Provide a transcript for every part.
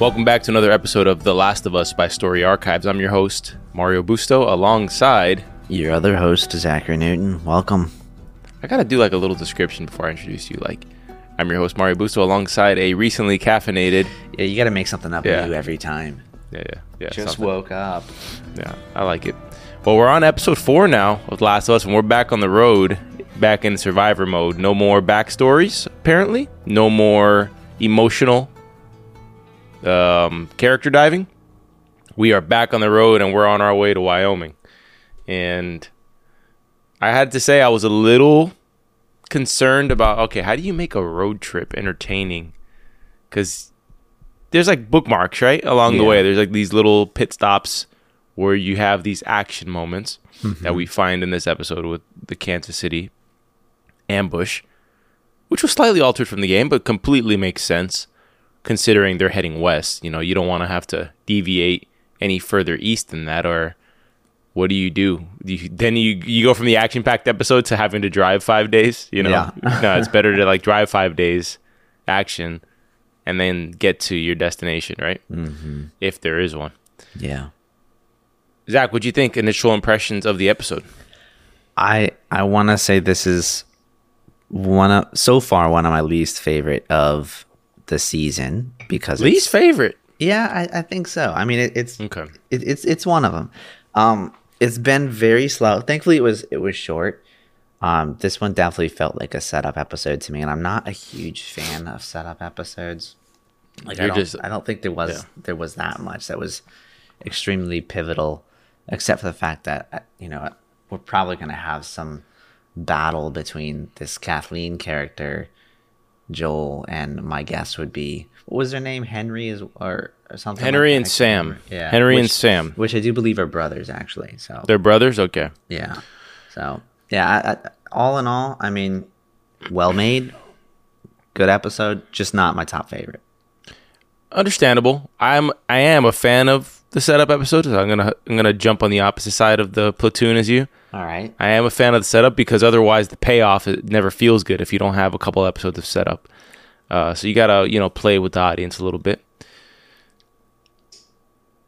Welcome back to another episode of The Last of Us by Story Archives. I'm your host, Mario Busto, alongside. Your other host, Zachary Newton. Welcome. I gotta do like a little description before I introduce you. Like, I'm your host, Mario Busto, alongside a recently caffeinated. Yeah, you got to make something up Yeah. new every time. Yeah, yeah, yeah. Just something. woke up. Yeah, I like it. Well, we're on episode four now of The Last of Us, and we're back on the road, back in survivor mode. No more backstories, apparently. No more emotional um, character diving. We are back on the road, and we're on our way to Wyoming. And I had to say, I was a little concerned about okay, how do you make a road trip entertaining? Because there's like bookmarks, right? Along the way, there's like these little pit stops where you have these action moments that we find in this episode with the Kansas City ambush, which was slightly altered from the game, but completely makes sense considering they're heading west. You know, you don't want to have to deviate any further east than that, or what do you do? You, then you you go from the action packed episode to having to drive five days. You know, Yeah. no, it's better to like drive five days action and then get to your destination, right? Mm-hmm. If there is one. Yeah. Zach, what do you think? Initial impressions of the episode? I I want to say this is one of so far one of my least favorite of the season because Least favorite. Yeah, I, I think so. I mean, it, it's Okay. it, it's it's one of them. Um, it's been very slow. Thankfully, it was it was short. Um, this one definitely felt like a setup episode to me, and I'm not a huge fan of setup episodes. Like I You're don't, just- I don't think there was yeah. there was that much that was extremely pivotal, except for the fact that uh, you know we're probably gonna have some battle between this Kathleen character, Joel, and my guess would be what was their name, Henry is or, or something. like Henry that? and Sam. remember. Yeah, Henry and Sam. which I do believe are brothers actually. So They're brothers? Okay. yeah, so yeah. I, I, all in all, I mean, well made, good episode. Just not my top favorite. Understandable. I'm I am a fan of the setup episode. So I'm gonna I'm gonna jump on the opposite side of the platoon as you. All right. I am a fan of the setup because otherwise the payoff it never feels good if you don't have a couple episodes of setup. Uh, so you gotta you know play with the audience a little bit.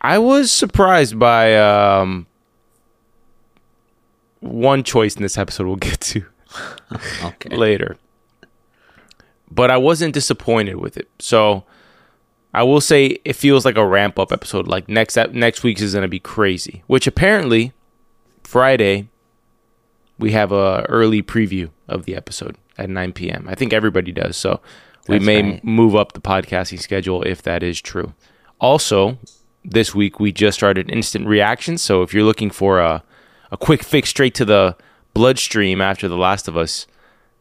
I was surprised by um, one choice in this episode. We'll get to Okay. later, but I wasn't disappointed with it. So I will say it feels like a ramp up episode. Like next next week's is gonna be crazy, which apparently Friday we have a early preview of the episode at 9 p.m. I think everybody does. So we That's may right. move up the podcasting schedule if that is true. Also, this week we just started instant reactions. So if you're looking for a, a quick fix straight to the bloodstream after The Last of Us,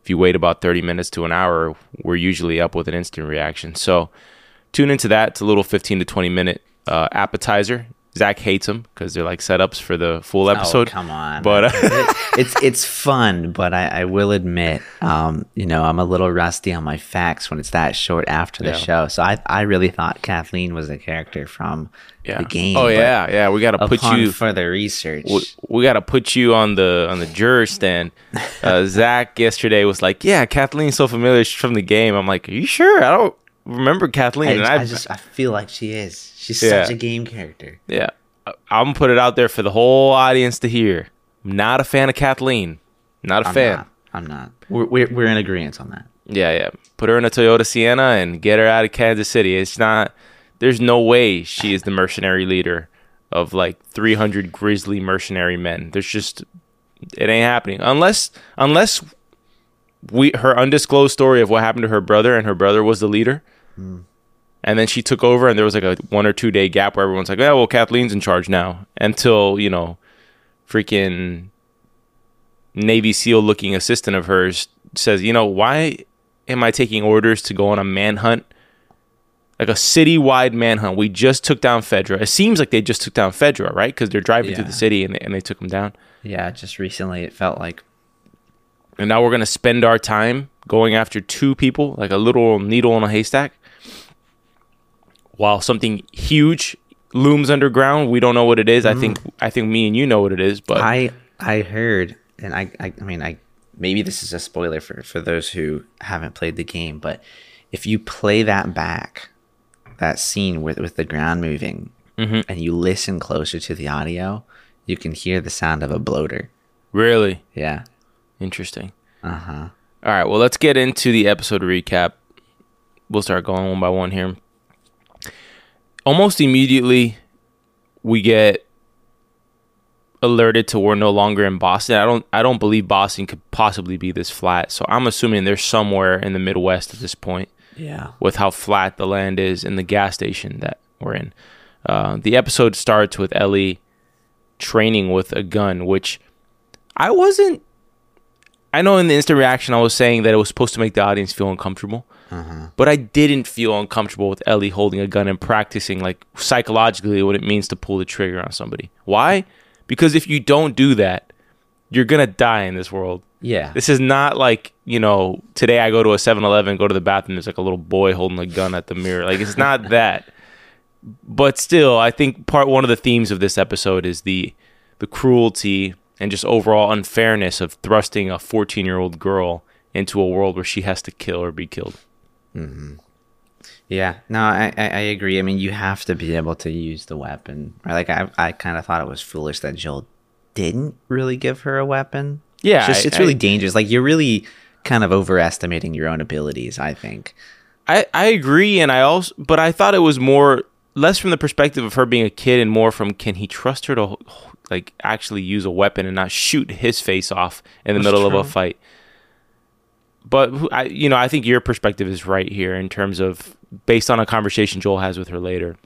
if you wait about 30 minutes to an hour, we're usually up with an instant reaction. So tune into that. It's a little 15 to 20 minute uh, appetizer. Zach hates them because they're like setups for the full episode. Oh, come on. But uh, It- it's it's fun, but I, I will admit, um, you know, I'm a little rusty on my facts when it's that short after the Yeah. show. So I I really thought Kathleen was a character from yeah. the game. Oh yeah, yeah. We got to put you. the research. we, we got to put you on the on the juror stand. Uh, Zach yesterday was like, "Yeah, Kathleen's so familiar she's from the game." I'm like, "Are you sure? I don't remember Kathleen." I, and I I've- just I feel like she is. She's Yeah. such a game character. yeah, I'm gonna put it out there for the whole audience to hear. I'm not a fan of Kathleen. Not a I'm fan. not. I'm not. We're we're, we're in agreement on that. Yeah, yeah. Put her in a Toyota Sienna and get her out of Kansas City. It's not. There's no way she is the mercenary leader of like 300 grizzly mercenary men. There's just it ain't happening unless unless we her undisclosed story of what happened to her brother and her brother was the leader. Hmm. And then she took over, and there was like a one or two day gap where everyone's like, "Yeah, well, Kathleen's in charge now." Until you know, freaking Navy SEAL looking assistant of hers says, you know, why am I taking orders to go on a manhunt? Like a citywide manhunt. We just took down Fedra. It seems like they just took down Fedra, right? Because they're driving through the city and, and they took him down. Yeah, just recently it felt like And now we're going to spend our time going after two people, like a little needle in a haystack, while something huge looms underground. We don't know what it is. I think I think me and you know what it is, but I I heard, and I, I I mean I maybe this is a spoiler for for those who haven't played the game, but if you play that back, that scene with with the ground moving, Mhm. and you listen closer to the audio, you can hear the sound of a bloater. Really Yeah. interesting. Uh huh. All right, well, let's get into the episode recap. We'll start going one by one here. Almost immediately, we get alerted to we're no longer in Boston. I don't I don't believe Boston could possibly be this flat. So I'm assuming they're somewhere in the Midwest at this point Yeah. with how flat the land is and the gas station that we're in. Uh, the episode starts with Ellie training with a gun, which I wasn't. I know in the instant reaction I was saying that it was supposed to make the audience feel uncomfortable, Uh-huh. but I didn't feel uncomfortable with Ellie holding a gun and practicing like psychologically what it means to pull the trigger on somebody. Why? Because if you don't do that, you're gonna die in this world. Yeah. This is not like, you know, today I go to a 7 Eleven, go to the bathroom, there's like a little boy holding a gun at the mirror. Like, it's not that. But still, I think part one of the themes of this episode is the the cruelty and just overall unfairness of thrusting a 14 year old girl into a world where she has to kill or be killed. Mm-hmm. Yeah, no, I, I, I agree. I mean, you have to be able to use the weapon. Right? like, I, I kind of thought it was foolish that Joel didn't really give her a weapon. Yeah, it's, just, I- it's really I- dangerous. Like, you're really kind of overestimating your own abilities. I think. I, I agree, and I also, but I thought it was more less from the perspective of her being a kid and more from can he trust her to like actually use a weapon and not shoot his face off in the That's middle of a fight. But I, you know, I think your perspective is right here in terms of based on a conversation Joel has with her later.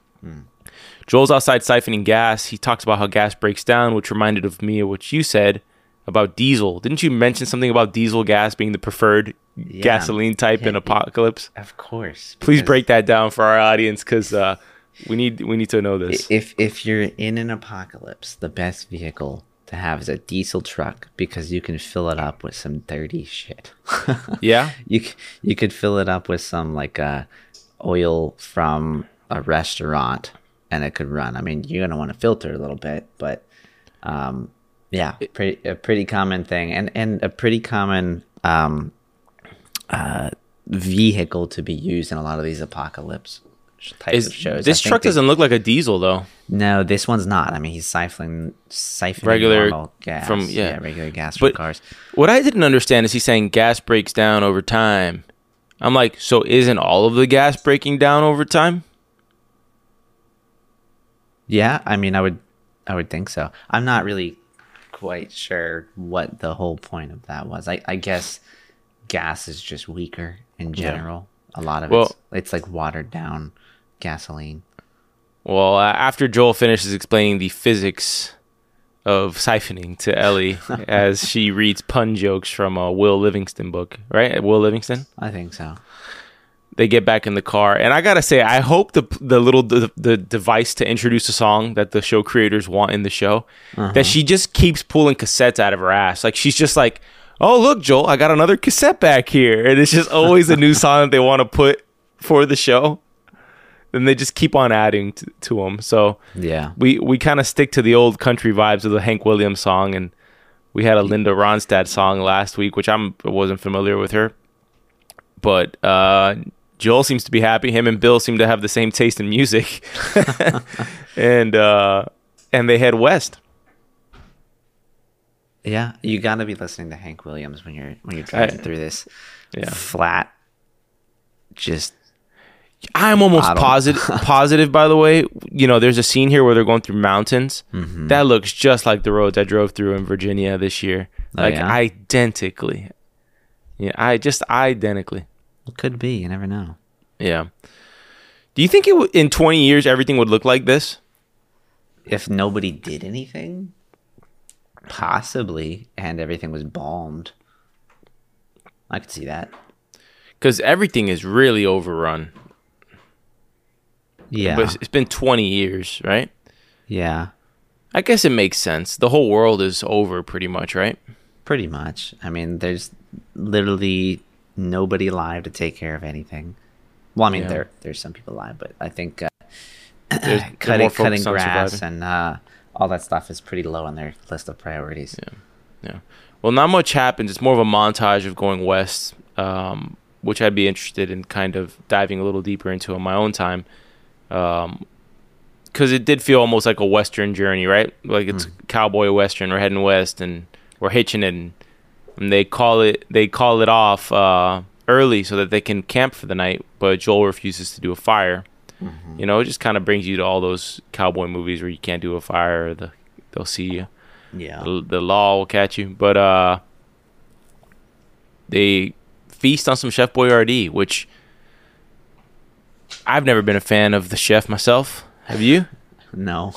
Joel's outside siphoning gas. He talks about how gas breaks down, which reminded of me of what you said about diesel. Didn't you mention something about diesel gas being the preferred gasoline type in apocalypse? Of course. Please break that down for our audience because uh, we need we need to know this. If if you're in an apocalypse, the best vehicle to have is a diesel truck because you can fill it up with some dirty shit. yeah, you you could fill it up with some like uh, oil from a restaurant and it could run. I mean, you're gonna want to filter a little bit, but um, yeah, pretty a pretty common thing and and a pretty common um, uh, vehicle to be used in a lot of these apocalypse types is of shows. this truck they- doesn't look like a diesel though? No, this one's not. I mean, he's siphoning siphoning Regular gas from- yeah. regular gas But- from cars. What I didn't understand is he's saying gas breaks down over time. I'm like, so isn't all of the gas breaking down over time? Yeah, I mean, I would, I would think so. I'm not really quite sure what the whole point of that was. I, I guess gas is just weaker in general. A lot of Well- it's, it's like watered down gasoline. Well, uh, after Joel finishes explaining the physics of siphoning to Ellie as she reads pun jokes from a Will Livingston book, right? Will Livingston. I think so. they get back in the car and i gotta say i hope the the little the, the device to introduce a song that the show creators want in the show that she just keeps pulling cassettes out of her ass like she's just like oh look joel i got another cassette back here and it's just always a new song that they want to put for the show and they just keep on adding to, to them so Yeah. we we kind of stick to the old country vibes of the hank williams song and we had a linda ronstadt song last week which i'm wasn't familiar with her but uh Joel seems to be happy. Him and Bill seem to have the same taste in music, and uh, and they head west. Yeah, you got to be listening to Hank Williams when you're when you're driving I- through this Yeah. flat. Just I'm almost positive. positive, by the way. You know, there's a scene here where they're going through mountains. Mm-hmm. That looks just like the roads I drove through in Virginia this year, Oh, like yeah? identically. Yeah, I just identically. it could be. You never know. Yeah. Do you think it w- in 20 years everything would look like this? if nobody did anything, possibly, and everything was bombed. I could see that. Because everything is really overrun. Yeah, But it's- been 20 years, right? yeah, I guess it makes sense. The whole world is over pretty much, right? pretty much. I mean, there's literally nobody alive to take care of anything. Well, I mean, Yeah. there there's some people alive, but I think uh, cutting cutting grass surviving. and uh, all that stuff is pretty low on their list of priorities. Yeah. Well, not much happens. It's more of a montage of going west, um, which I'd be interested in kind of diving a little deeper into on my own time. Um, because it did feel almost like a western journey, right? Like it's cowboy western. We're heading west and we're hitching it, and, and they call it they call it off uh, early so that they can camp for the night. But Joel refuses to do a fire. You know, it just kind of brings you to all those cowboy movies where you can't do a fire. Or the they'll see you Yeah. the, the law will catch you. But uh, they feast on some Chef Boyardee, which I've never been a fan of the chef myself. Have you? No.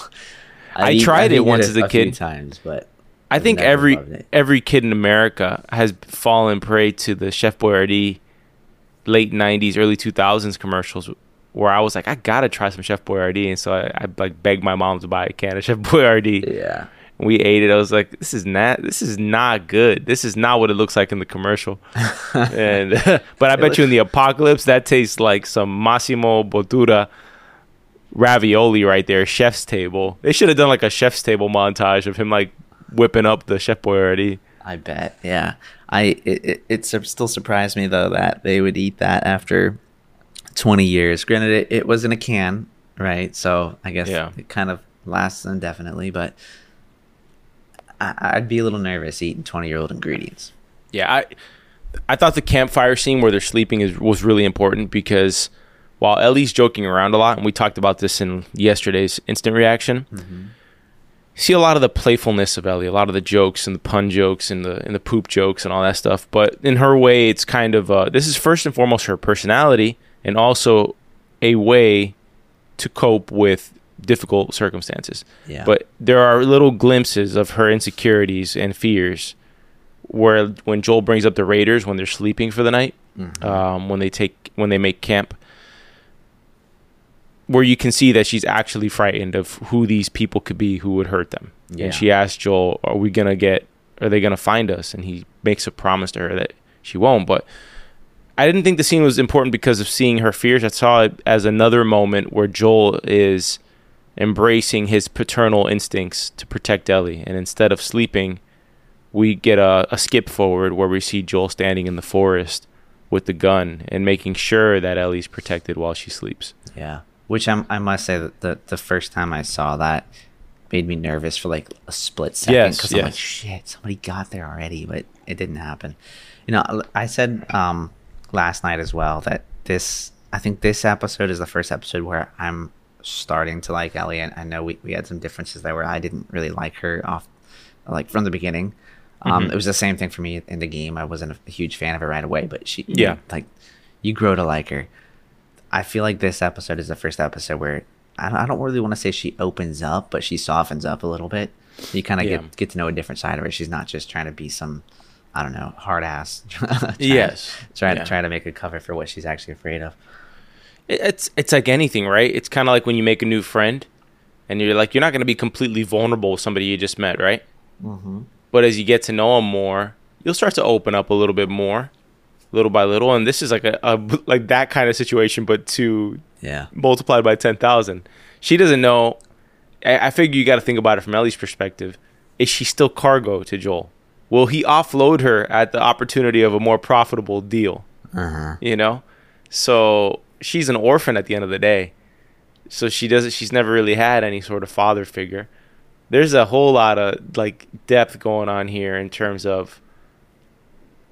I eat- tried I've it once as a few kid. times, but I I've think every every kid in America has fallen prey to the Chef Boyardee late '90s, early 2000s commercials, where I was like, I gotta try some Chef Boyardee, and so I, I like begged my mom to buy a can of Chef Boyardee. yeah. We ate it. I was like, this is not this is not good. This is not what it looks like in the commercial. and but I bet you in the apocalypse that tastes like some Massimo Bottura ravioli right there, chef's table. They should have done like a chef's table montage of him like whipping up the chef boyardee. I bet. Yeah. I it, it, it still surprised me though that they would eat that after 20 years. Granted, it, it was in a can, right? So I guess Yeah. it kind of lasts indefinitely, but I, I'd be a little nervous eating 20 year old ingredients. Yeah, I I thought the campfire scene where they're sleeping is was really important because while Ellie's joking around a lot, and we talked about this in yesterday's instant reaction, you see a lot of the playfulness of Ellie, a lot of the jokes and the pun jokes and the and the poop jokes and all that stuff. But in her way, it's kind of uh, this is first and foremost her personality, and also a way to cope with difficult circumstances. Yeah. But there are little glimpses of her insecurities and fears where when Joel brings up the Raiders when they're sleeping for the night, um, when they take when they make camp, where you can see that she's actually frightened of who these people could be who would hurt them. Yeah. And she asks Joel, "Are we gonna get? Are they gonna find us?" And he makes a promise to her that she won't. But I didn't think the scene was important because of seeing her fears. I saw it as another moment where Joel is embracing his paternal instincts to protect Ellie, and instead of sleeping, we get a, a skip forward where we see Joel standing in the forest with the gun and making sure that Ellie's protected while she sleeps. Yeah. Which I'm, I must say that the, the first time I saw that made me nervous for like a split second. Yes, Because I'm like, shit, somebody got there already, but it didn't happen. You know, I said um, last night as well that this, I think this episode is the first episode where I'm starting to like Ellie. And I know we, we had some differences there where I didn't really like her off, like from the beginning. Um, Mm-hmm. It was the same thing for me in the game. I wasn't a huge fan of her right away, but she, Yeah. like, you grow to like her. I feel like this episode is the first episode where I don't, I don't really want to say she opens up, but she softens up a little bit. You kind of Yeah. get get to know a different side of her. She's not just trying to be some, I don't know, hard ass. trying, Yes. trying Yeah. to try to make a cover for what she's actually afraid of. It- It's it's like anything, right? It's kind of like when you make a new friend, and you're like you're not going to be completely vulnerable with somebody you just met, right? Mm-hmm. But as you get to know them more, you'll start to open up a little bit more, little by little. And this is like a, a like that kind of situation, but to Yeah, multiplied by 10,000. She doesn't know. I, I figure you got to think about it from Ellie's perspective. Is she still cargo to Joel? Will he offload her at the opportunity of a more profitable deal? uh-huh. You know? So she's an orphan at the end of the day. So she doesn't, she's never really had any sort of father figure. There's a whole lot of like depth going on here in terms of,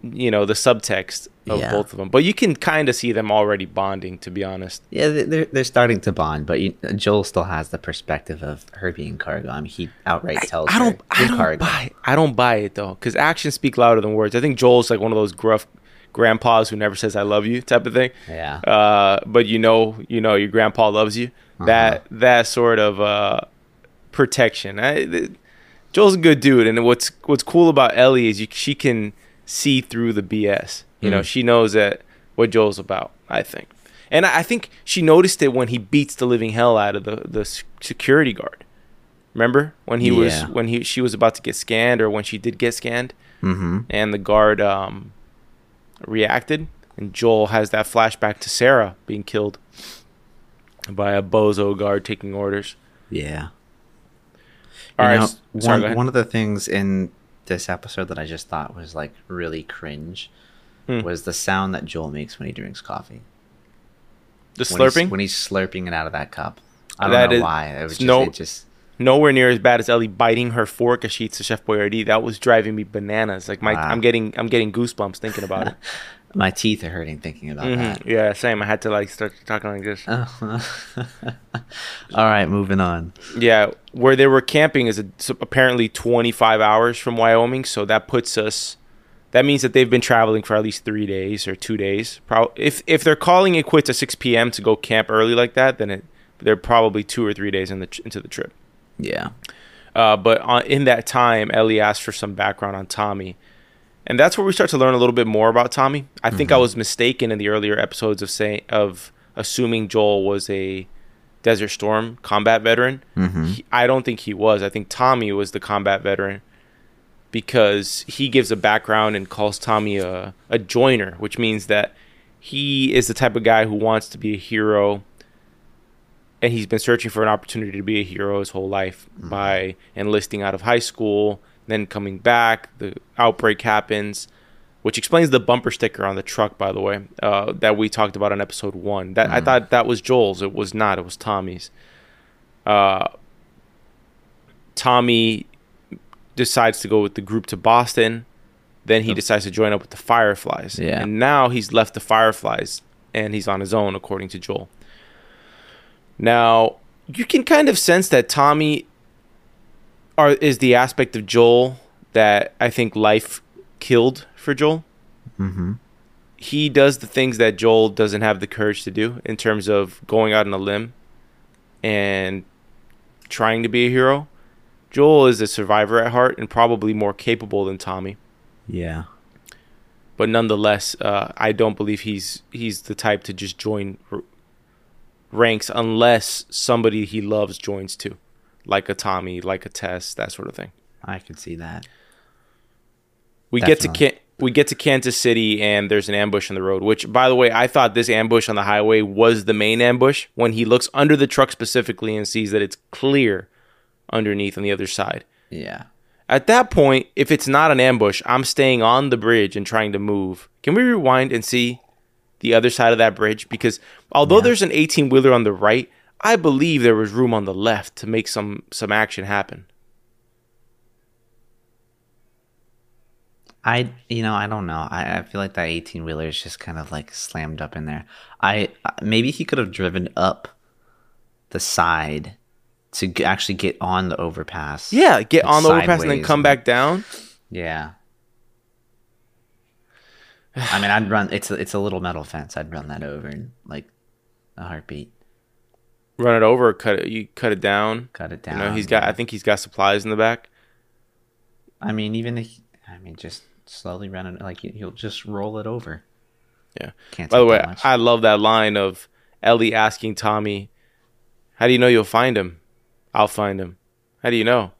you know, the subtext of Yeah. both of them. But you can kind of see them already bonding, to be honest. yeah. they- They're they're starting to bond, but you, Joel still has the perspective of her being cargo. I mean, he outright tells I don't, her, I don't cargo." buy, I don't buy it though, because actions speak louder than words. I think Joel's like one of those gruff grandpas who never says "I love you" type of thing. Yeah. Uh, but you know, you know, your grandpa loves you. That that sort of uh, protection. I, th- Joel's a good dude, and what's what's cool about Ellie is you, she can see through the BS. You know, Mm. she knows that what Joel's about. I think, and I I think she noticed it when he beats the living hell out of the the security guard. Remember when he was when he she was about to get scanned, or when she did get scanned, Mm-hmm. and the guard um, reacted, and Joel has that flashback to Sarah being killed by a bozo guard taking orders. Yeah. All You right, know, sorry, one, one of the things in this episode that I just thought was like really cringe Hmm. was the sound that Joel makes when he drinks coffee. The when he's- slurping? when he's slurping it out of that cup. I don't That know is- why. It was just, no- it just Nowhere near as bad as Ellie biting her fork as she eats the Chef Boyardee. That was driving me bananas. Like my, Wow. I'm getting, I'm getting goosebumps thinking about it. my teeth are hurting thinking about that. Mhm. Yeah, same. I had to like start talking like this. All right, moving on. Yeah, where they were camping is apparently 25 hours from Wyoming, so that puts us. That means that they've been traveling for at least three days or two days. Pro- if if they're calling it quits at 6 p.m. to go camp early like that, then it, they're probably two or three days in the into the trip. Yeah. Uh, but on, in that time, Ellie asked for some background on Tommy, and that's where we start to learn a little bit more about Tommy. I think I was mistaken in the earlier episodes of saying of assuming Joel was a Desert Storm combat veteran. He- I don't think he was. I think Tommy was the combat veteran because he gives a background and calls Tommy a, a joiner, which means that he is the type of guy who wants to be a hero and he's been searching for an opportunity to be a hero his whole life by enlisting out of high school, then coming back. The outbreak happens, which explains the bumper sticker on the truck, by the way, uh, that we talked about in episode one. That I thought that was Joel's. It was not. It was Tommy's. Uh, Tommy decides to go with the group to Boston. Then he decides to join up with the Fireflies. Yeah. And now he's left the Fireflies and he's on his own, according to Joel. Now, you can kind of sense that Tommy are is the aspect of Joel that I think life killed for Joel. Mm-hmm. He does the things that Joel doesn't have the courage to do in terms of going out on a limb and trying to be a hero. Joel is a survivor at heart and probably more capable than Tommy. Yeah. but nonetheless, uh, I don't believe he's he's the type to just join ranks unless somebody he loves joins too, like a Tommy, like a Tess, that sort of thing. I can see that. We get to Can- we get to Kansas City and there's an ambush on the road. Which, by the way, I thought this ambush on the highway was the main ambush. When he looks under the truck specifically and sees that it's clear underneath on the other side. Yeah. At that point, if it's not an ambush, I'm staying on the bridge and trying to move. Can we rewind and see the other side of that bridge? Because although there's an 18 wheeler on the right, I believe there was room on the left to make some some action happen. I you know I don't know. I, I feel like that eighteen wheeler is just kind of like slammed up in there. I uh, maybe he could have driven up the side to g- actually get on the overpass. Yeah, get on the overpass and then come back down. Yeah. I mean, I'd run. It's a, it's a little metal fence. I'd run that over in like a heartbeat. Run it over, or cut it. You cut it down. Cut it You down. know, he's got. I think he's got supplies in the back. I mean, even if I mean, just slowly run it. Like he'll just roll it over. Yeah. Can't. By the way. I love that line of Ellie asking Tommy, "How do you know you'll find him?" I'll find him. How do you know?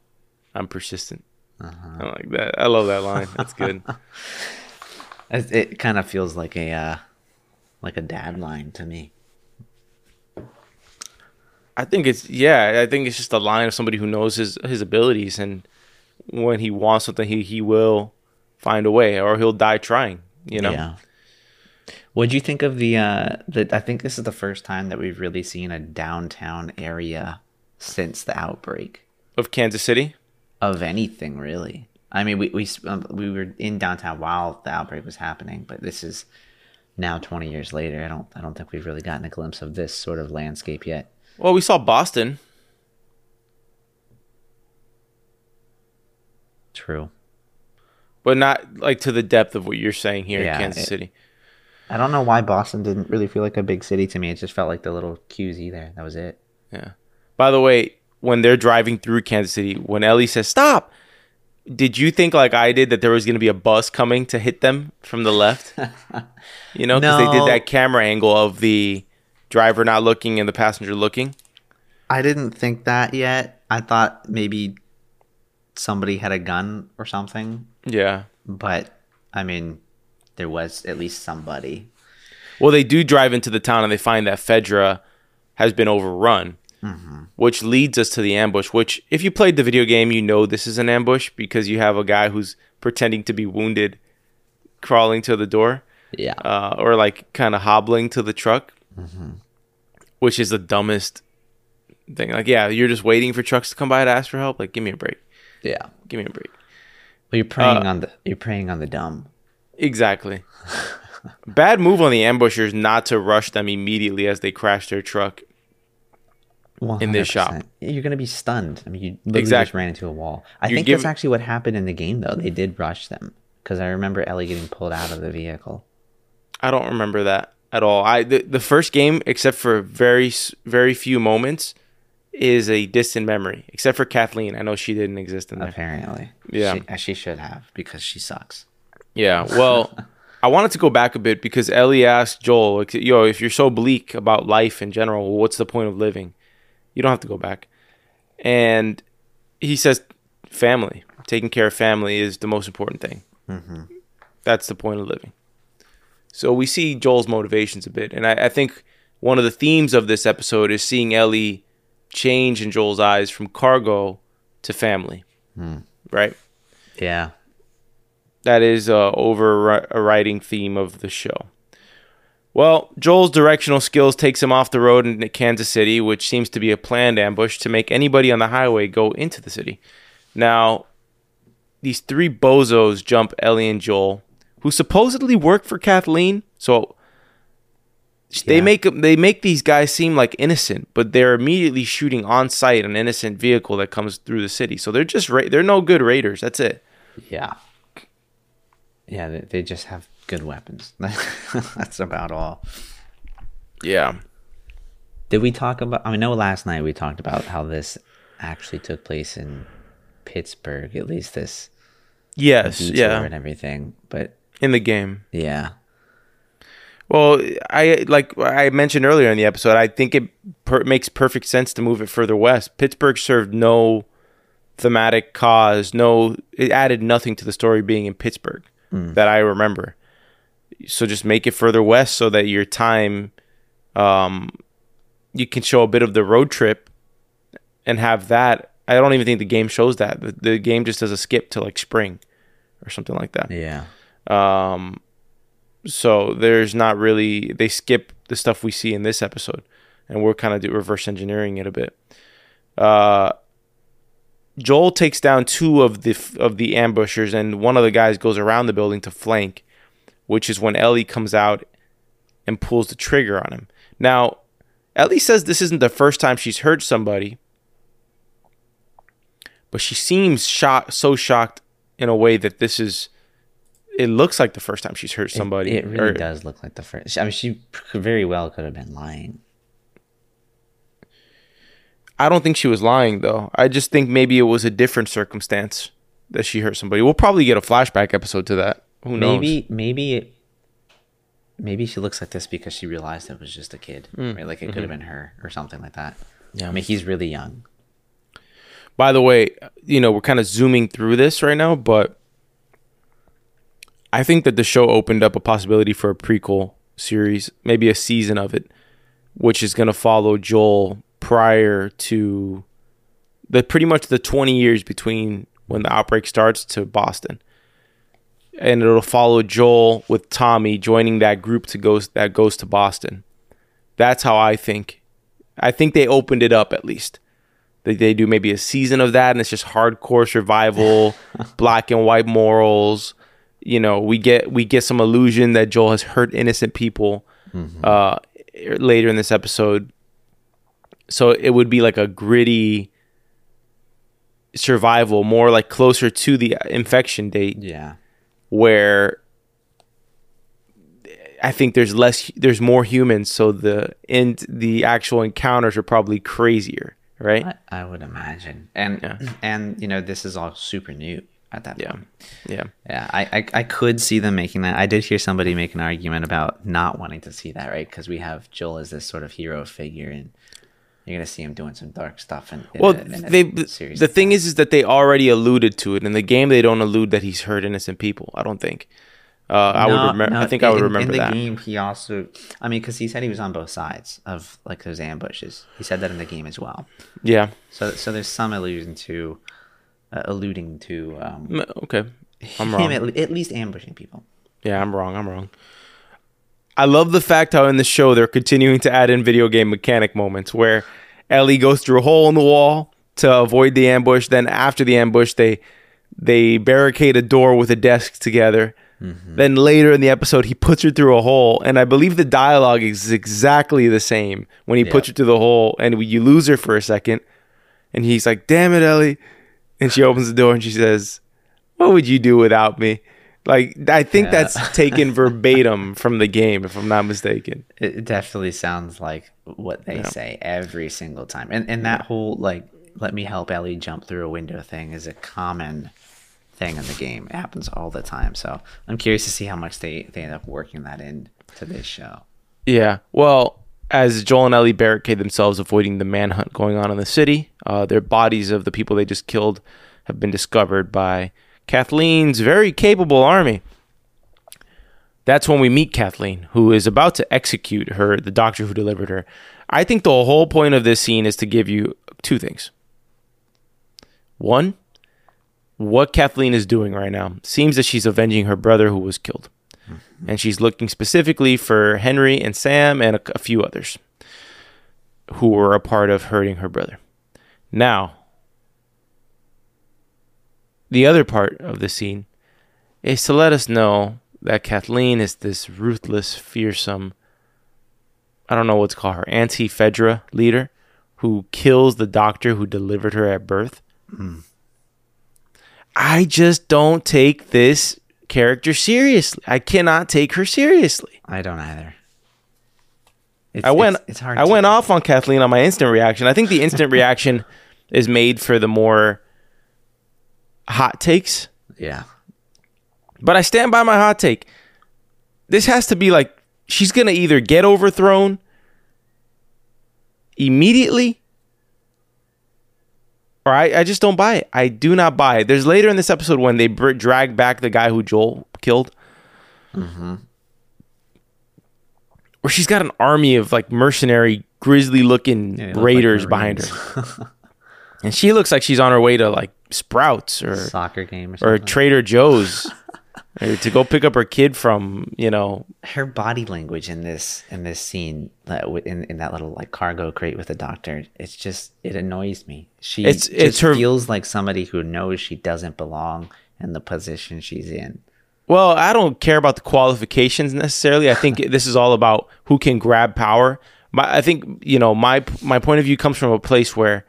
I'm persistent. Uh-huh. I like that. I love that line. That's good. It, it kind of feels like a uh, like a dad line to me. I think it's yeah. I think it's just a line of somebody who knows his his abilities, and when he wants something, he he will find a way, or he'll die trying. You know. Yeah. What do you think of the uh the I think this is the first time that we've really seen a downtown area since the outbreak Of Kansas City. of anything really. I mean, we we um, we were in downtown while the outbreak was happening, but this is now 20 years later. I don't I don't think we've really gotten a glimpse of this sort of landscape yet. Well, we saw Boston. True. but not like to the depth of what you're saying here Yeah, in Kansas it- City. I don't know why Boston didn't really feel like a big city to me. It just felt like the little QZ there. That was it. Yeah. By the way, when they're driving through Kansas City, when Ellie says stop, did you think like I did that there was going to be a bus coming to hit them from the left? you know, because they did that camera angle of the driver not looking and the passenger looking. I didn't think that yet. I thought maybe somebody had a gun or something, Yeah. but I mean, there was at least somebody. Well, they do drive into the town and they find that Fedra has been overrun, which leads us to the ambush. Which, if you played the video game, you know this is an ambush because you have a guy who's pretending to be wounded, crawling to the door, Yeah. uh, or like kind of hobbling to the truck. which is the dumbest thing. Like, yeah, you're just waiting for trucks to come by to ask for help. Like, give me a break. Yeah. Give me a break. Well, you're preying Uh, on the you're preying on the dumb. Exactly. Bad move on the ambushers not to rush them immediately as they crash their truck. In this shop. You're gonna be stunned. I mean, you literally just ran into a wall. I You think give- that's actually what happened in the game, though. They did rush them because I remember Ellie getting pulled out of the vehicle. I don't remember that at all. I the, the first game, except for very very few moments, is a distant memory. Except for Kathleen, I know she didn't exist in there. Apparently, Yeah. she, she should have because she sucks. Yeah. Well, I wanted to go back a bit because Ellie asked Joel, like, "Yo, if you're so bleak about life in general, what's the point of living? You don't have to go back." And he says, "Family, taking care of family is the most important thing. Mm-hmm. That's the point of living." So we see Joel's motivations a bit, and I, I think one of the themes of this episode is seeing Ellie change in Joel's eyes from cargo to family, hmm. right? Yeah, that is a overriding theme of the show. Well, Joel's directional skills takes him off the road into Kansas City, which seems to be a planned ambush to make anybody on the highway go into the city. Now, these three bozos jump Ellie and Joel, who supposedly work for Kathleen. So they Yeah. make they make these guys seem like innocent, but they're immediately shooting on sight an innocent vehicle that comes through the city. So they're just ra- they're no good raiders. That's it. yeah, yeah. They, they just have good weapons. that's about all. Yeah. Did we talk about? I know last night we talked about how this actually took place in Pittsburgh. At least this Yes. Yeah. and everything. But in the game. yeah, Well, I like I mentioned earlier in the episode. I think it per- makes perfect sense to move it further west. Pittsburgh served no thematic cause. No, it added nothing to the story being in Pittsburgh hmm. that I remember. So just make it further west so that your time, um, you can show a bit of the road trip, and have that. I don't even think the game shows that. The, the game just does a skip to like spring, or something like that. yeah, Um, so there's not really they skip the stuff we see in this episode, and we're kind of do reverse engineering it a bit. Uh, Joel takes down two of the of the ambushers, and one of the guys goes around the building to flank, which is when Ellie comes out and pulls the trigger on him. Now, Ellie says this isn't the first time she's hurt somebody, but she seems shocked, so shocked in a way that this is. It looks like the first time she's hurt somebody. It, it really or- does look like the first. I mean, she very well could have been lying. I don't think she was lying though. I just think maybe it was a different circumstance that she hurt somebody. We'll probably get a flashback episode to that. Who knows? Maybe, maybe, it, maybe she looks like this because she realized it was just a kid, hmm. right? Like it could have mm-hmm. been her or something like that. Yeah. I mean, he's really young. By the way, you know, we're kind of zooming through this right now, but I think that the show opened up a possibility for a prequel series, maybe a season of it, which is going to follow Joel prior to the pretty much the 20 years between when the outbreak starts to Boston. And it'll follow Joel with Tommy joining that group to go that goes to Boston. That's how I think. I think they opened it up at least. They, they do maybe a season of that, and it's just hardcore survival, black and white morals. You know, we get we get some illusion that Joel has hurt innocent people uh, later in this episode. So it would be like a gritty survival, more like closer to the infection date Yeah. Where I think there's less, there's more humans, so the end, the actual encounters are probably crazier, right? I, I would imagine. And Yeah. and you know, this is all super new at that Yeah, point. yeah, Yeah, I, I I could see them making that. I did hear somebody make an argument about not wanting to see that, right? Because we have Joel as this sort of hero figure, and you're gonna see him doing some dark stuff. And Well, they the thing is, is that they already alluded to it in the game. They don't allude that he's hurt innocent people. I don't think. Uh, I would remember. I think I would remember in the that. game. He also, I mean, because he said he was on both sides of like those ambushes. He said that in the game as well. Yeah. So so there's some allusion to, uh, alluding to um, Okay. I'm wrong. at, at least ambushing people. Yeah, I'm wrong. I'm wrong. I love the fact how in the show they're continuing to add in video game mechanic moments where Ellie goes through a hole in the wall to avoid the ambush. Then after the ambush, they they barricade a door with a desk together. Mm-hmm. Then later in the episode, he puts her through a hole, and I believe the dialogue is exactly the same when he puts her through the hole, and you lose her for a second, and he's like, "Damn it, Ellie," and she opens the door and she says, "What would you do without me?" Like I think Yeah. that's taken verbatim from the game, if I'm not mistaken. It definitely sounds like what they say every single time. And and that whole like let me help Ellie jump through a window thing is a common thing in the game. It happens all the time. So I'm curious to see how much they, they end up working that in to this show. Yeah. Well, as Joel and Ellie barricade themselves, avoiding the manhunt going on in the city, uh, their bodies of the people they just killed have been discovered by Kathleen's very capable army. That's when we meet Kathleen, who is about to execute her, the doctor who delivered her. I think the whole point of this scene is to give you two things. One, what Kathleen is doing right now seems that she's avenging her brother who was killed mm-hmm. and she's looking specifically for Henry and Sam and a, a few others who were a part of hurting her brother. Now, the other part of the scene is to let us know that Kathleen is this ruthless, fearsome, I don't know what's called her, anti Fedra leader who kills the doctor who delivered her at birth. Hmm. I just don't take this character seriously. I cannot take her seriously. I don't either. It's, I went It's, it's hard. I to- went off on Kathleen on my instant reaction. I think the instant reaction is made for the more hot takes, Yeah. but I stand by my hot take. This has to be like she's going to either get overthrown immediately or I, I just don't buy it. I do not buy it. There's later in this episode when they br- drag back the guy who Joel killed. Mm-hmm. Where she's got an army of like mercenary, grizzly looking Yeah, they look like raiders behind her. and she looks like she's on her way to like Sprouts or Soccer game or or. Trader Joe's to go pick up her kid from, you know, her body language in this in this scene that in, in that little like cargo crate with the doctor it's just it annoys me she It's- it's it's her- feels like somebody who knows she doesn't belong in the position she's in Well, I don't care about the qualifications necessarily. I think this is all about who can grab power. My, I think you know my my point of view comes from a place where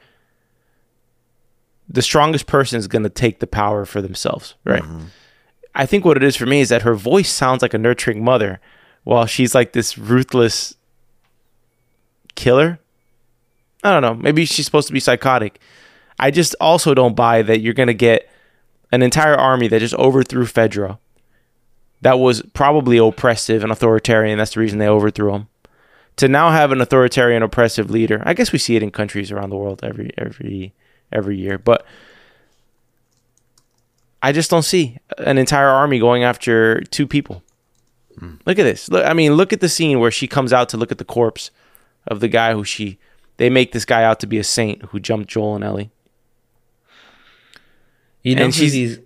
the strongest person is going to take the power for themselves, right? Mm-hmm. I think what it is for me is that her voice sounds like a nurturing mother, while she's like this ruthless killer. I don't know. Maybe she's supposed to be psychotic. I just also don't buy that you're going to get an entire army that just overthrew Fedra that was probably oppressive and authoritarian. That's the reason they overthrew him. To now have an authoritarian, oppressive leader, I guess we see it in countries around the world every every every year, but I just don't see an entire army going after two people. Look at this. Look, I mean, look at the scene where she comes out to look at the corpse of the guy who she. They make this guy out to be a saint who jumped Joel and Ellie. you know And she's- these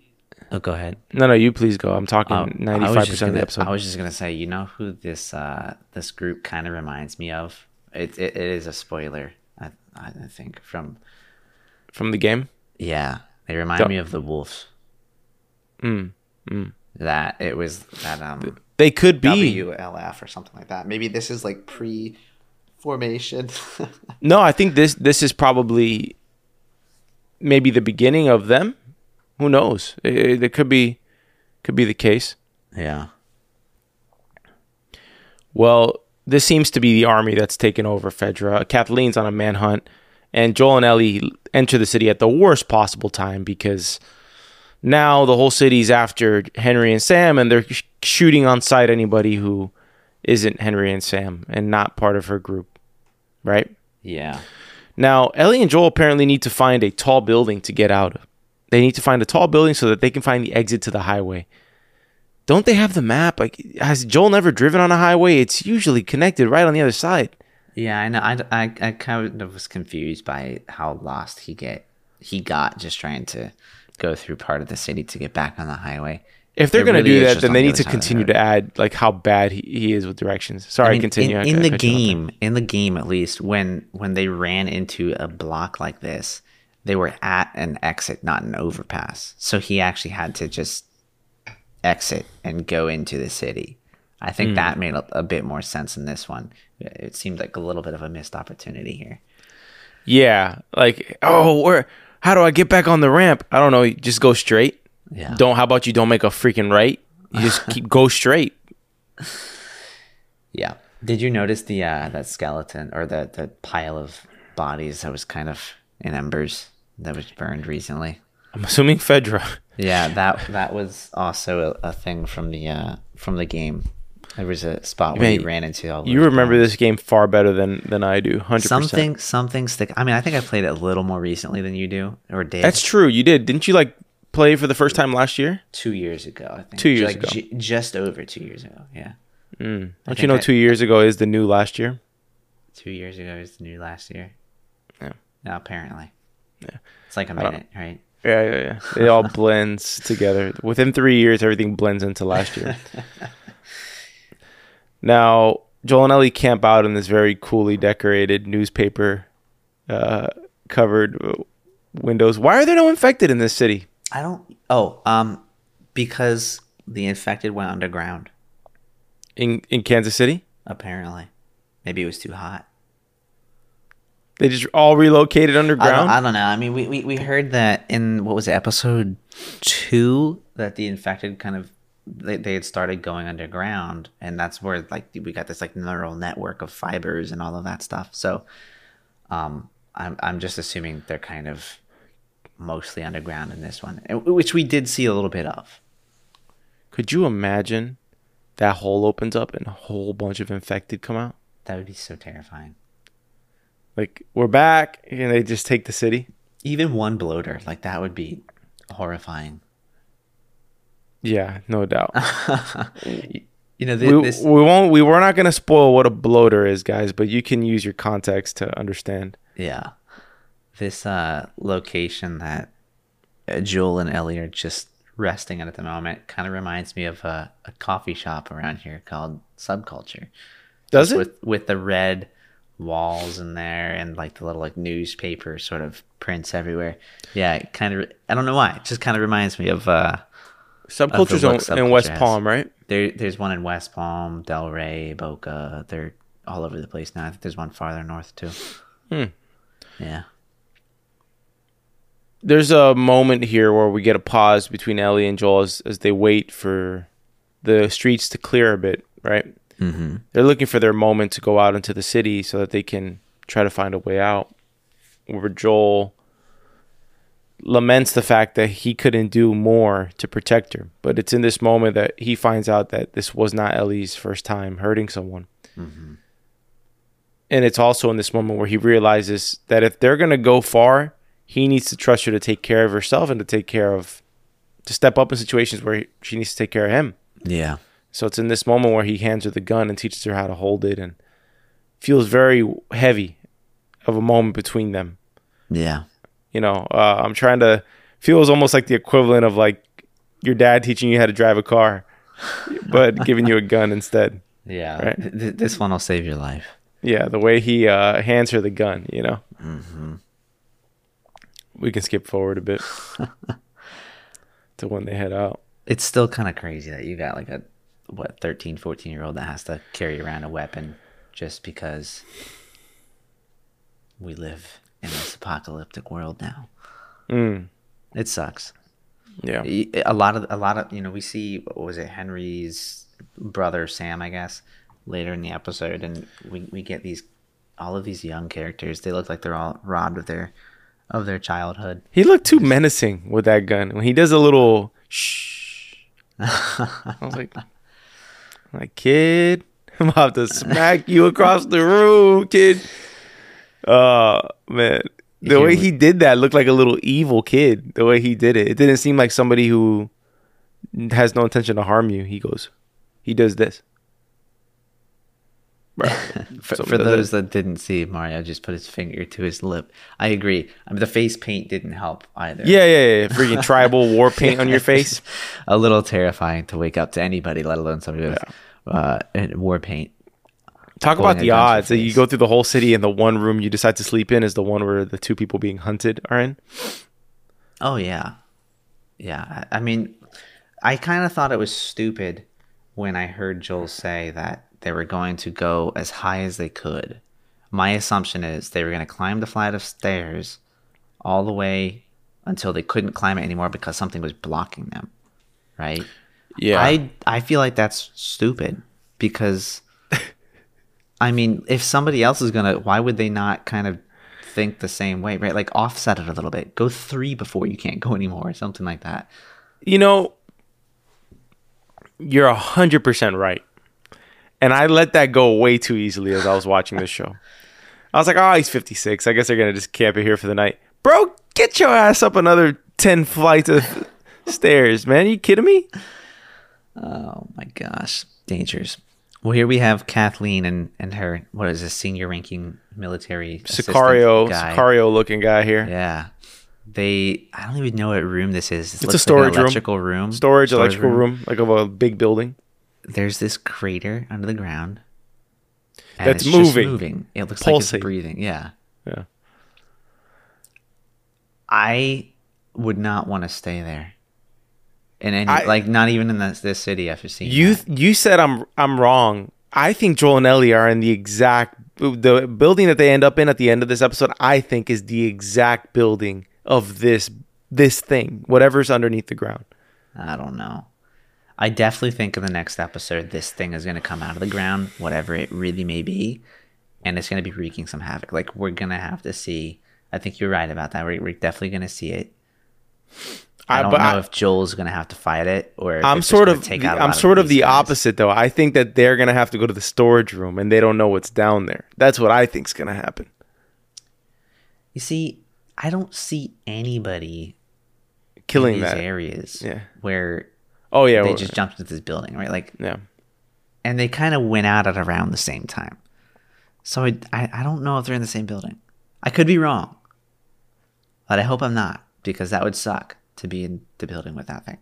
oh go ahead No, no, you please go. I'm talking I ninety five percent of the episode. I was just gonna say, you know who this uh this group kind of reminds me of? It, it it is a spoiler, I I think from from the game. yeah. They remind Don't- me of the wolves. Mm, That it was that um They could be. WLF or something like that. Maybe this is like pre formation. No, I think this this is probably maybe the beginning of them. Who knows? It, it could be could be the case. yeah. Well, this seems to be the army that's taken over Fedra. Kathleen's on a manhunt, and Joel and Ellie enter the city at the worst possible time because now the whole city's after Henry and Sam, and they're sh- shooting on sight anybody who isn't Henry and Sam and not part of her group, right? Yeah. Now, Ellie and Joel apparently need to find a tall building to get out of. They need to find a tall building so that they can find the exit to the highway. Don't they have the map? Like, has Joel never driven on a highway? It's usually connected right on the other side. Yeah, I know. I, I, I kind of was confused by how lost he get he got just trying to go through part of the city to get back on the highway. If they're gonna really do that, then they need to side of the continue to add like how bad he, he is with directions. Sorry, I mean, continue. In, in the cut you off there. game, in the game at least, when when they ran into a block like this, they were at an exit, not an overpass. So he actually had to just exit and go into the city. I think Hmm. that made a, a bit more sense in this one. It seemed like a little bit of a missed opportunity here. Yeah, like oh, where? How do I get back on the ramp? I don't know. Just go straight. Yeah. Don't. How about you don't make a freaking right? You just keep go straight. Yeah. Did you notice the uh, that skeleton or the the pile of bodies that was kind of in embers that was burned recently? I'm assuming Fedra. Yeah, that that was also a, a thing from the uh, from the game. There was a spot where Man, you ran into all. You remember this game far better than than I do. Hundred percent. Something something stick. I mean, I think I played it a little more recently than you do, or did. That's true. You did, didn't you? Like play for the first time last year. two years ago. I think Two years like, ago. ju- just over two years ago. Yeah, mm. Don't you know? I- two years ago is the new last year. two years ago is the new last year. Yeah. No, apparently. Yeah. It's like a minute, right? Yeah, yeah, yeah. It all blends together. Within three years, everything blends into last year. now, Joel and Ellie camp out in this very coolly decorated newspaper uh, covered windows. Why are there no infected in this city? I don't. Oh, um, because the infected went underground. In in Kansas City, Apparently, maybe it was too hot. they just all relocated I underground. don't, I don't know. I mean, we, we, we heard that in what was it, episode two, that the infected kind of they, they had started going underground, and that's where like we got this like neural network of fibers and all of that stuff. So, um, I'm I'm just assuming they're kind of mostly underground in this one, which we did see a little bit of. Could you imagine that hole opens up and a whole bunch of infected come out? That would be so terrifying. Like we're back, and they just take the city. Even one bloater, like that would be horrifying. Yeah, no doubt. You know, th- we, this we won't. We we're not gonna spoil what a bloater is, guys. But you can use your context to understand. Yeah. This uh location that uh, Joel and Ellie are just resting in at the moment kind of reminds me of a, a coffee shop around here called Subculture. Does Just it? With with the red walls in there and like the little like newspaper sort of prints everywhere. Yeah, it kind of I don't know why. It just kind of reminds me of uh Subculture's on, in West Subculture has. Palm, right? there there's one in West Palm, Delray, Boca. They're all over the place now. I think there's one farther north too. Hmm. Yeah. There's a moment here where we get a pause between Ellie and Joel as, as they wait for the streets to clear a bit, right? Mm-hmm. They're looking for their moment to go out into the city so that they can try to find a way out. Where Joel laments the fact that he couldn't do more to protect her. But it's in this moment that he finds out that this was not Ellie's first time hurting someone. Mm-hmm. And it's also in this moment where he realizes that if they're going to go far, he needs to trust her to take care of herself and to take care of, to step up in situations where she needs to take care of him. Yeah. So it's in this moment where he hands her the gun and teaches her how to hold it and feels very heavy of a moment between them. Yeah. You know, uh, I'm trying to feels almost like the equivalent of like your dad teaching you how to drive a car, but giving you a gun instead. Yeah. Right. Th- th- this one will save your life. Yeah, the way he uh, hands her the gun, you know. Mm-hmm. We can skip forward a bit to when they head out. It's still kind of crazy that you got like a what 13, 14 year old that has to carry around a weapon just because we live in this apocalyptic world now. Mm, It sucks. yeah. A lot of a lot of you know we see what was it Henry's brother Sam I guess later in the episode and we we get these all of these young characters they look like they're all robbed of their of their childhood. He looked too menacing with that gun. When he does a little shh, I was like, like kid, I'm about to smack you across the room, kid. Uh man, the way he did that looked like a little evil kid. The way he did it, it didn't seem like somebody who has no intention to harm you. He goes, he does this. For, for those that didn't see, Mario just put his finger to his lip. I agree. I mean, the face paint didn't help either. Yeah, yeah, yeah. Freaking tribal war paint on your face. a little terrifying to wake up to anybody, let alone somebody with uh, war paint. Talk about the odds that you go through the whole city and the one room you decide to sleep in is the one where the two people being hunted are in. Oh yeah, yeah. I mean, I kind of thought it was stupid when I heard Joel say that they were going to go as high as they could. My assumption is they were going to climb the flight of stairs all the way until they couldn't climb it anymore because something was blocking them. Right? Yeah. I I feel like that's stupid because I mean, if somebody else is gonna, why would they not kind of think the same way, right? Like offset it a little bit. Go three before you can't go anymore, or something like that. you know, you're a hundred percent right. And I let that go way too easily as I was watching this show. I was like, oh, he's 56. I guess they're gonna just camp it here for the night. Bro, get your ass up another 10 flights of stairs, man. you kidding me? Oh my gosh, dangers. Well, here we have Kathleen and and her what is this senior ranking military Sicario. Sicario looking guy here. Yeah, they. I don't even know what room this is. It's a looks like an storage room. electrical room. Storage, electrical room. like of a big building. There's this crater under the ground. and That's moving. moving. It looks Pulsating. like it's breathing. Yeah. Yeah. I would not want to stay there. In any I- like not even in this, this city after seeing You that. you said I'm I'm wrong. I think Joel and Ellie are in the exact the building that they end up in at the end of this episode. I think is the exact building of this this thing, whatever's underneath the ground. I don't know. I definitely think in the next episode this thing is going to come out of the ground, whatever it really may be, and it's going to be wreaking some havoc. Like we're going to have to see. I think you're right about that. We're, we're definitely going to see it. I I- don't know if Joel's going to have to fight it or if I'm sort of take the- I'm sort of the guys. opposite though. I think that they're gonna have to go to the storage room and they don't know what's down there. That's what I think's gonna happen. You see, I don't see anybody Killing in these that. areas Yeah. where Oh yeah, they well, just jumped into this building, right? Like yeah. and they kind of went out at around the same time. So I, I, I don't know if they're in the same building. I could be wrong, but I hope I'm not because that would suck to be in the building with that thing.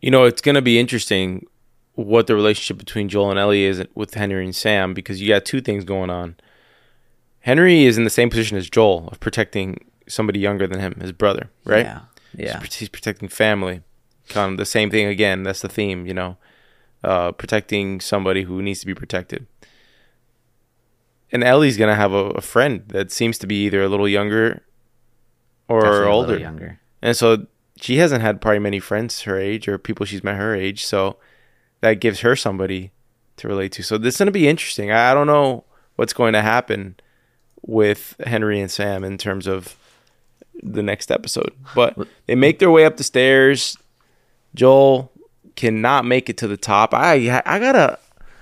You know, it's gonna be interesting what the relationship between Joel and Ellie is with Henry and Sam because you got two things going on. Henry is in the same position as Joel of protecting somebody younger than him, his brother, right? Yeah. Yeah. He's, protecting family. Kind of the same thing again. That's the theme, you know, uh, protecting somebody who needs to be protected. And Ellie's gonna have a, a friend that seems to be either a little younger or Definitely a little older, younger. And so she hasn't had probably many friends her age or people she's met her age. So that gives her somebody to relate to. So this is gonna be interesting. I, I don't know what's going to happen with Henry and Sam in terms of the next episode. But they make their way up the stairs. Joel cannot make it to the top. I I gotta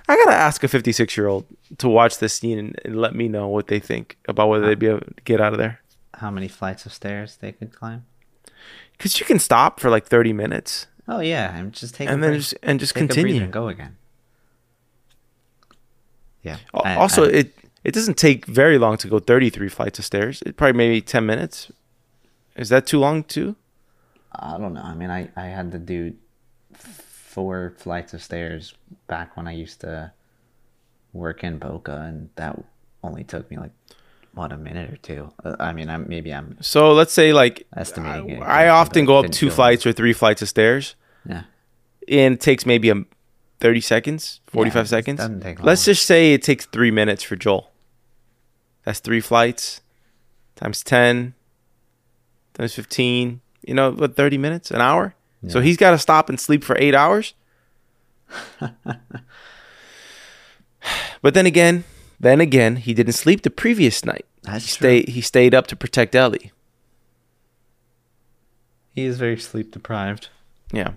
I gotta ask a 56 year old to watch this scene and, and let me know what they think about whether they'd be able to get out of there. How many flights of stairs they could climb? Because you can stop for like 30 minutes Oh yeah, and just take and then break. just and just take continue. and go again. Yeah. I- also, I- it it doesn't take very long to go 33 flights of stairs. It probably maybe 10 minutes. Is that too long too? I don't know. I mean, I, I had to do four flights of stairs back when I used to work in Boca, and that only took me like what a minute or two. Uh, I mean, I'm maybe I'm So let's say like estimating it. I often go up two flights or three flights of stairs. Yeah, and it takes maybe a 30 seconds, 45 it seconds. doesn't take Let's just say it takes three minutes for Joel. That's three flights times 10 times 15. You know, what, 30 minutes, an hour? So he's got to stop and sleep for eight hours. but then again, then again, he didn't sleep the previous night. That's he true. stayed. He stayed up to protect Ellie. he is very sleep deprived. Yeah,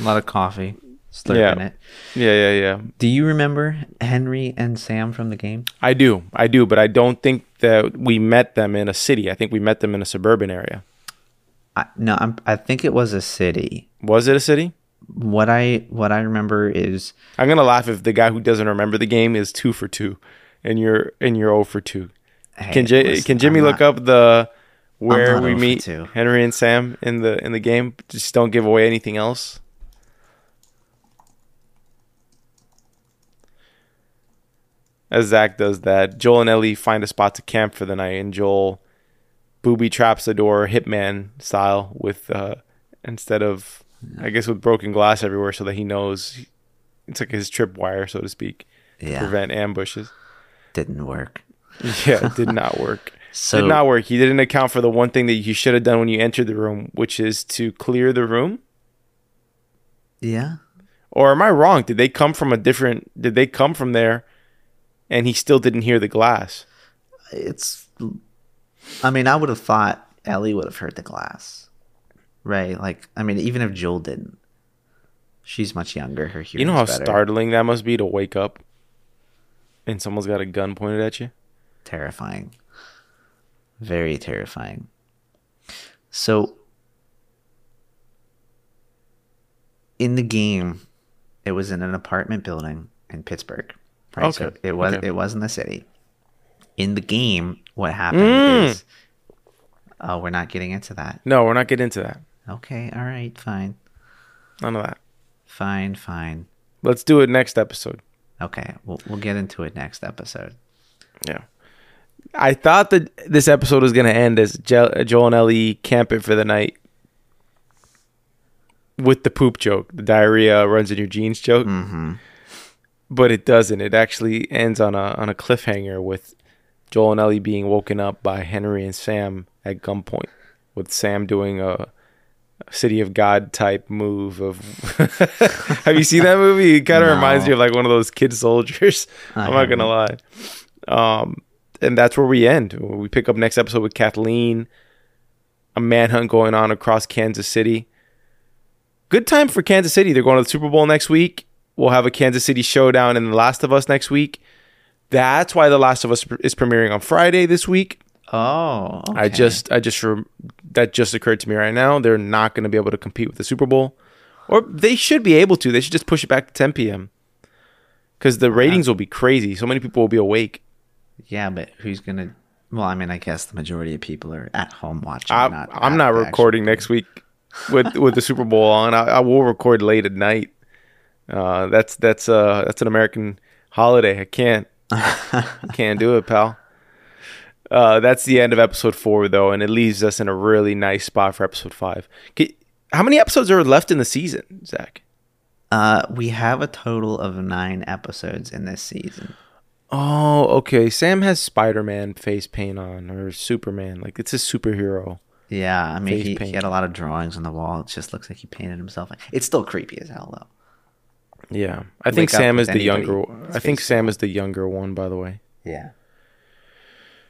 A lot of coffee, slurping Yeah. it. yeah, yeah, yeah. Do you remember Henry and Sam from the game? I do, I do, but I don't think that we met them in a city. I think we met them in a suburban area. I, no, I'm, I think it was a city. Was it a city? what I what I remember is I'm gonna laugh if the guy who doesn't remember the game is two for two, and you're and you're zero for two. hey, Can J- listen, can Jimmy I'm look up the where not we meet 2. Henry and Sam in the in the game? Just don't give away anything else. As Zach does that, Joel and Ellie find a spot to camp for the night, and Joel booby traps the door hitman style with uh instead of I guess with broken glass everywhere so that he knows it's like his tripwire, so to speak, to prevent ambushes. Didn't work. Yeah, it did not work. So did not work. He didn't account for the one thing that you should have done when you entered the room, which is to clear the room. yeah, Or am I wrong? Did they come from a different? Did they come from there, and he still didn't hear the glass? it's. I mean, I would have thought Ellie would have heard the glass, right? Like, I mean, even if Joel didn't, she's much younger. Her you know how better. startling that must be to wake up, and someone's got a gun pointed at you. terrifying. Very terrifying. So in the game, it was in an apartment building in Pittsburgh. Right. So Okay, it was okay. it was in the city. In the game, what happened Mm. is Oh, we're not getting into that. No, we're not getting into that. Okay, all right, fine. None of that. Fine, fine. Let's do it next episode. Okay, we'll we'll get into it next episode. Yeah. I thought that this episode was going to end as Je- Joel and Ellie camp it for the night with the poop joke, the diarrhea runs in your jeans joke. Mm-hmm. But it doesn't. It actually ends on a on a cliffhanger with Joel and Ellie being woken up by Henry and Sam at gunpoint, with Sam doing a City of God type move of. Have you seen that movie? It kind of No. reminds me of like one of those kid soldiers. I I'm not gonna lie. Um, and that's where we end. We pick up next episode with Kathleen. A manhunt going on across Kansas City. Good time for Kansas City. They're going to the Super Bowl next week. We'll have a Kansas City showdown in The Last of Us next week. That's why The Last of Us is premiering on Friday this week. Oh, I just, I just, that just occurred to me right now. They're not going to be able to compete with the Super Bowl, or they should be able to. They should just push it back to 10 p.m. because the ratings will be crazy. So many people will be awake. Yeah, but who's gonna? Well, I mean, I guess the majority of people are at home watching. I, not I'm not recording next week with with the Super Bowl on. I, I will record late at night. Uh, that's that's uh that's an American holiday. I can't can't do it, pal. Uh, that's the end of episode four, though, and it leaves us in a really nice spot for episode five. How many episodes are left in the season, Zach? Uh, we have a total of nine episodes in this season. Oh, okay. Sam has Spider-Man face paint on, or Superman. Like it's a superhero. Yeah, I mean, he, he had a lot of drawings on the wall. It just looks like he painted himself. It's still creepy as hell, though. Yeah, I think Wake Sam is the anybody, younger. his I think Sam is the younger one, by the way. Yeah.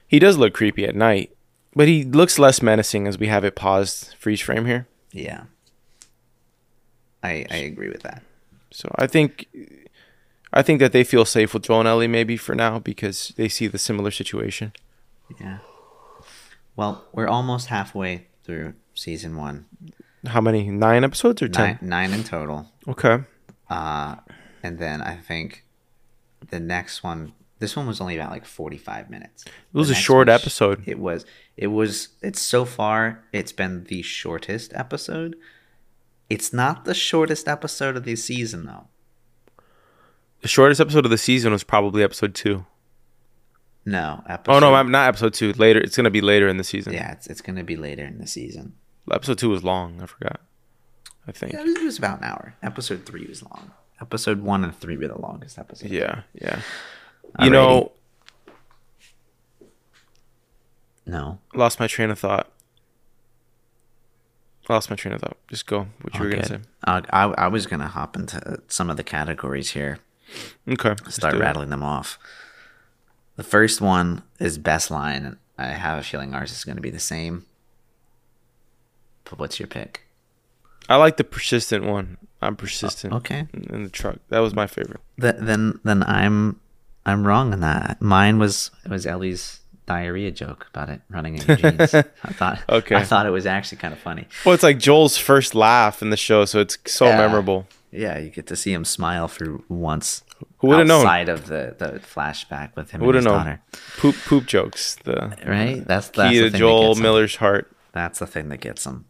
He does look creepy at night, but he looks less menacing as we have it paused freeze frame here. Yeah. I I agree with that. So I think I think that they feel safe with Joel and Ellie maybe for now because they see the similar situation. Yeah. Well, we're almost halfway through season one. How many? Nine episodes or ten? Nine, nine in total. Okay. Uh, and then I think the next one. This one was only about like forty-five minutes. It was a short episode. It was. It was. It's so far. It's been the shortest episode. It's not the shortest episode of the season though. The shortest episode of the season was probably episode two. No. Episode, Oh no, I'm not episode two. Later, it's gonna be later in the season. Yeah, it's it's gonna be later in the season. Episode two was long. I forgot. I think. Yeah, it was, it was about an hour. Episode three was long. Episode one and three were the longest episodes. Yeah, yeah. You know, No. lost my train of thought. Lost my train of thought. Just go. What you were gonna say? Uh, I I was gonna hop into some of the categories here. Okay. let's Start do it. rattling them off. The first one is best line, and I have a feeling ours is going to be the same. But what's your pick? I like the persistent one. I'm persistent. Okay. In the truck. That was my favorite. Th- then then I'm I'm wrong on that. Mine was it was Ellie's diarrhea joke about it running in your jeans. I thought Okay. I thought it was actually kind of funny. Well, it's like Joel's first laugh in the show, so it's so Yeah. memorable. Yeah, you get to see him smile for once. Who would've known? Outside of the, the flashback with him Who would and have his known? daughter. Poop poop jokes. The Right? That's, that's key the to thing that Joel gets him. Miller's heart. That's the thing that gets him.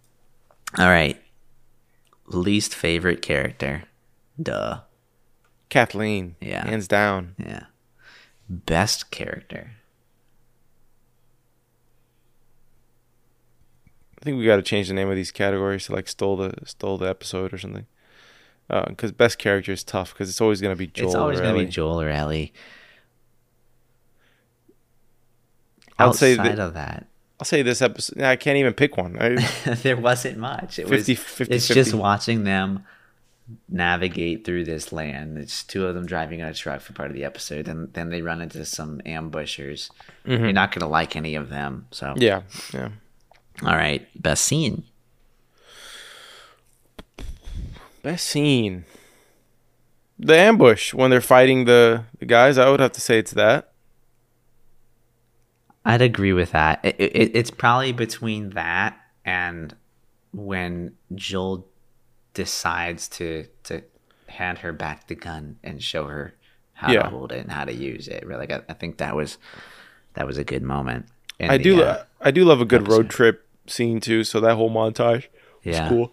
All right. Least favorite character. Duh. Kathleen. Yeah. Hands down. Yeah. Best character. I think we got to change the name of these categories to like stole the stole the episode or something. Uh, because best character is tough because it's always gonna be Joel. it's always or going to Ellie. be Joel or Ellie. I'll say Outside that- of that, I'll say this episode. I can't even pick one. I, there wasn't much. It 50, was 50, it's just watching them navigate through this land. It's two of them driving a truck for part of the episode, and then they run into some ambushers. You're not gonna like any of them. So Mm-hmm. yeah, yeah. all right, best scene. Best scene. The ambush when they're fighting the, the guys. I would have to say it's that. I'd agree with that. It, it, it's probably between that and when Joel decides to to hand her back the gun and show her how Yeah. to hold it and how to use it. Really, I, I think that was that was a good moment. I the, do. uh, I do love a good road trip scene too. So that whole montage. was Yeah. cool.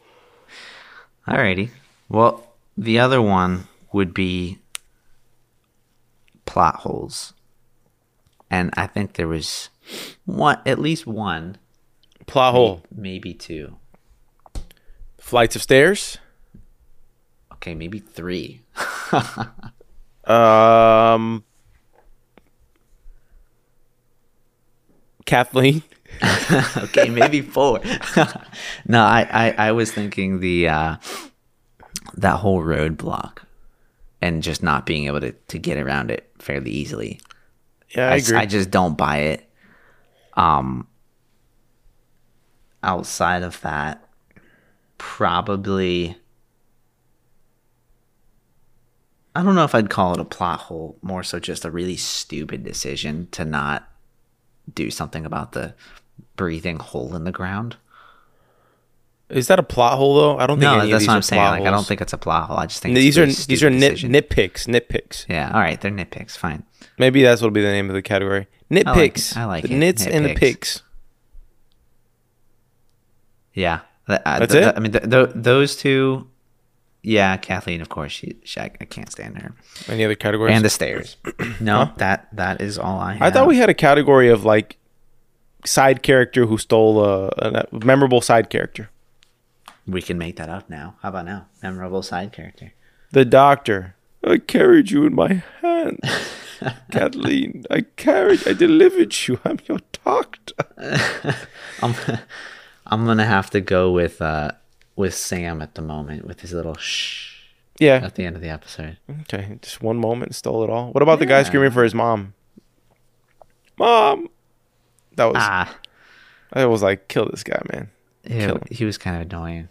Alrighty. Well, the other one would be plot holes, and I think there was one, at least one, Plot hole. maybe two. Flights of stairs. Okay, maybe three. Um. Kathleen. okay, maybe four. no, I, I, I was thinking the uh, that whole roadblock and just not being able to, to get around it fairly easily. Yeah, I I, agree. I just don't buy it. Um, outside of that, probably. I don't know if I'd call it a plot hole, more so just a really stupid decision to not do something about the breathing hole in the ground. Is that a plot hole though? I don't think No, that's what I'm saying. Like, I don't think it's a plot hole. I just think these it's a are really these are nit, nitpicks. Nitpicks. Yeah, all right, they're nitpicks. Fine. Maybe that's what'll be the name of the category. Nitpicks. I like the it. nits and the picks. Yeah, uh, That's th- it? I mean, th- th- those two. Yeah, Kathleen, of course. She, she I, I can't stand her. Any other categories? And the stairs. No, that that is all I. Have. I thought we had a category of like side character who stole a, a memorable side character. we can make that up now. How about now? Memorable side character. The doctor. I carried you in my hand. Kathleen, I carried, I delivered you. I'm your doctor. I'm I'm gonna have to go with uh with Sam at the moment with his little shh Yeah. at the end of the episode. Okay. Just one moment stole it all. What about the guy screaming for his mom? Mom. That was, Ah, I was like, kill this guy, man. yeah, he was kind of annoying.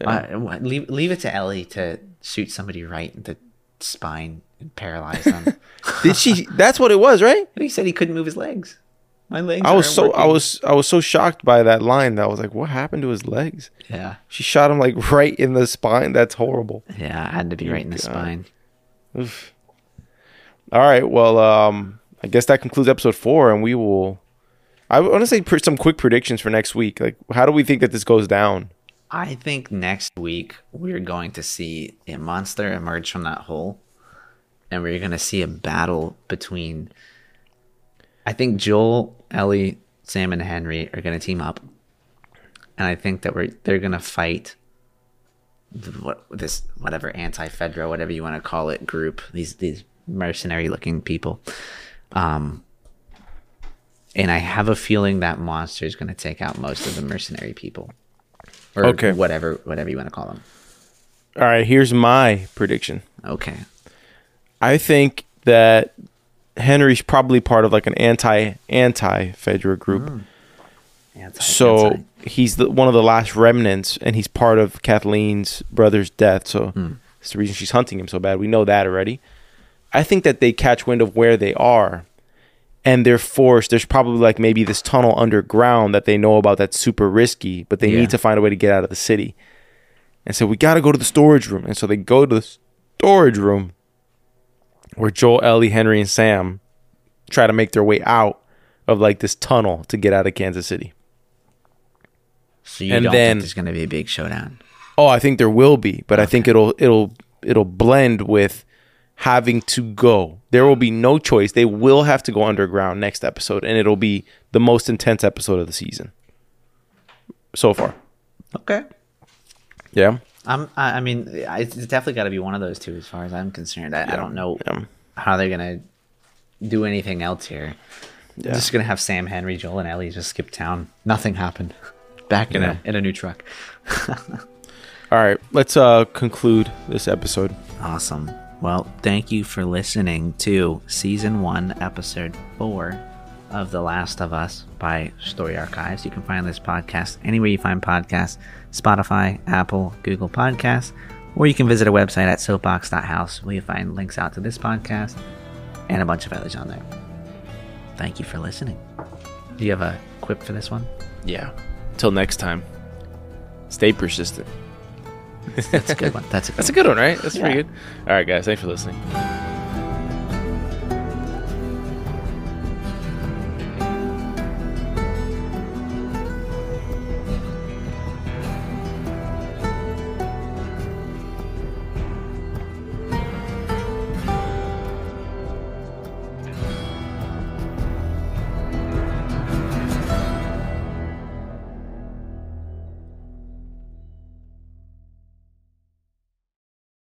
Yeah. Uh, leave leave it to Ellie to shoot somebody right in the spine and paralyze them. Did she? That's what it was, right? he said he couldn't move his legs. My legs. I was aren't so I was I was so shocked by that line that I was like, what happened to his legs? Yeah, She shot him like right in the spine. That's horrible. yeah. I had to be right in the God. spine. Oof. All right. Well, um, I guess that concludes episode four, and we will. I want to say pr- some quick predictions for next week. Like, how do we think that this goes down? I think next week we're going to see a monster emerge from that hole, and we're going to see a battle between. I think Joel, Ellie, Sam, and Henry are going to team up, and I think that we're they're going to fight. The, what this whatever anti-Fedra, whatever you want to call it, group these these mercenary-looking people, um, and I have a feeling that monster is going to take out most of the mercenary people or Okay. whatever whatever you want to call them. All right. Here's my prediction. Okay. I think that Henry's probably part of like an anti anti Fedra group. Hmm. Anti- So anti- he's the, one of the last remnants, and he's part of Kathleen's brother's death. So hmm. it's the reason she's hunting him so bad. We know that already. I think that they catch wind of where they are, and they're forced. There's probably like maybe this tunnel underground that they know about that's super risky, but they Yeah. need to find a way to get out of the city. And so we got to go to the storage room. And so they go to the storage room where Joel, Ellie, Henry, and Sam try to make their way out of like this tunnel to get out of Kansas City. So you And don't then- think there's going to be a big showdown? Oh, I think there will be, but I think it'll it'll it'll blend with having to go. There will be no choice. They will have to go underground next episode, and it'll be the most intense episode of the season so far. Okay. Yeah. I'm, I I mean, it's definitely got to be one of those two, as far as I'm concerned. I, I don't know Yeah. how they're gonna do anything else here. Yeah. Just gonna have Sam, Henry, Joel, and Ellie just skip town. Nothing happened. Back in Yeah. a in a new truck. All right, let's uh conclude this episode. Awesome. Well, thank you for listening to season one, episode four of The Last of Us by Story Archives. You can find this podcast anywhere you find podcasts Spotify, Apple, Google Podcasts, or you can visit our website at soapbox.house where you find links out to this podcast and a bunch of others on there. Thank you for listening. Do you have a quip for this one? Yeah. Till next time. Stay persistent. That's a good one. That's a good That's a one. good one, right? That's Yeah. pretty good. All right, guys. Thanks for listening.